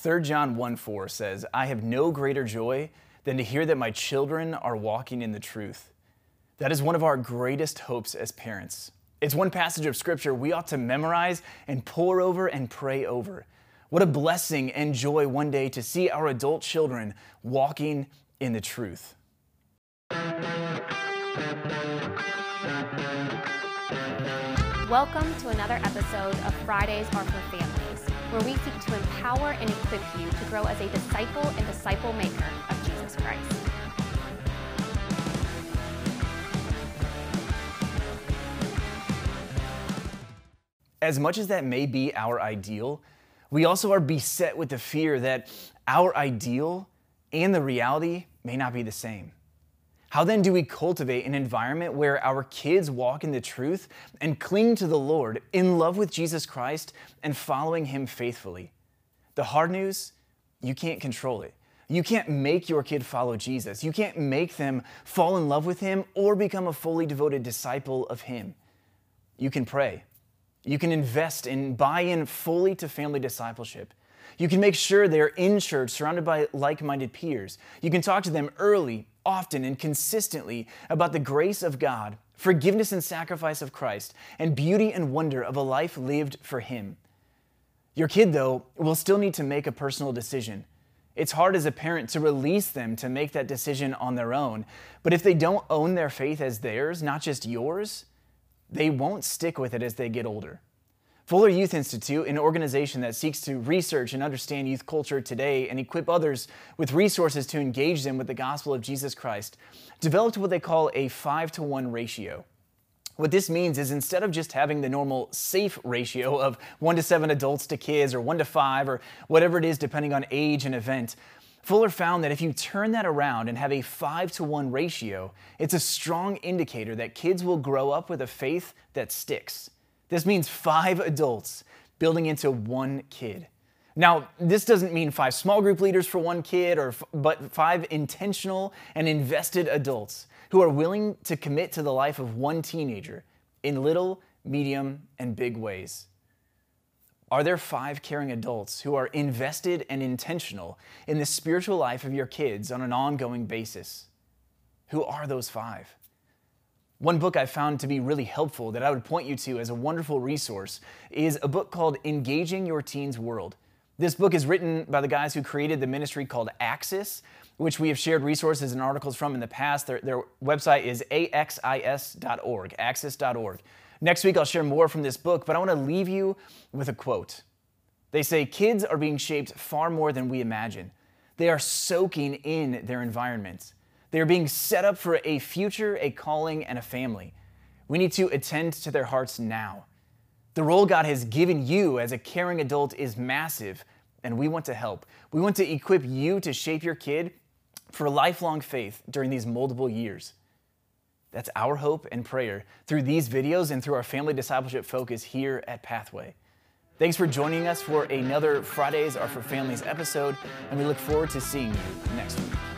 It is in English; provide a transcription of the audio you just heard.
3 John 1 4 says, I have no greater joy than to hear that my children are walking in the truth. That is one of our greatest hopes as parents. It's one passage of scripture we ought to memorize and pore over and pray over. What a blessing and joy one day to see our adult children walking in the truth. Welcome to another episode of Fridays Are for Families, where we seek to empower and equip you to grow as a disciple and disciple maker of Jesus Christ. As much as that may be our ideal, we also are beset with the fear that our ideal and the reality may not be the same. How then do we cultivate an environment where our kids walk in the truth and cling to the Lord in love with Jesus Christ and following Him faithfully? The hard news you can't control it. You can't make your kid follow Jesus. You can't make them fall in love with Him or become a fully devoted disciple of Him. You can pray. You can invest and buy in fully to family discipleship. You can make sure they're in church, surrounded by like minded peers. You can talk to them early often and consistently about the grace of God, forgiveness and sacrifice of Christ, and beauty and wonder of a life lived for Him. Your kid, though, will still need to make a personal decision. It's hard as a parent to release them to make that decision on their own, but if they don't own their faith as theirs, not just yours, they won't stick with it as they get older. Fuller Youth Institute, an organization that seeks to research and understand youth culture today and equip others with resources to engage them with the gospel of Jesus Christ, developed what they call a 5 to 1 ratio. What this means is instead of just having the normal safe ratio of 1 to 7 adults to kids or 1 to 5 or whatever it is depending on age and event, Fuller found that if you turn that around and have a 5 to 1 ratio, it's a strong indicator that kids will grow up with a faith that sticks. This means five adults building into one kid. Now, this doesn't mean five small group leaders for one kid, or but five intentional and invested adults who are willing to commit to the life of one teenager in little, medium, and big ways. Are there five caring adults who are invested and intentional in the spiritual life of your kids on an ongoing basis? Who are those five? One book I found to be really helpful that I would point you to as a wonderful resource is a book called Engaging Your Teen's World. This book is written by the guys who created the ministry called Axis, which we have shared resources and articles from in the past. Their, their website is axis.org, axis.org. Next week, I'll share more from this book, but I want to leave you with a quote. They say, Kids are being shaped far more than we imagine. They are soaking in their environments. They are being set up for a future, a calling, and a family. We need to attend to their hearts now. The role God has given you as a caring adult is massive, and we want to help. We want to equip you to shape your kid for lifelong faith during these multiple years. That's our hope and prayer through these videos and through our family discipleship focus here at Pathway. Thanks for joining us for another Fridays Are for Families episode, and we look forward to seeing you next week.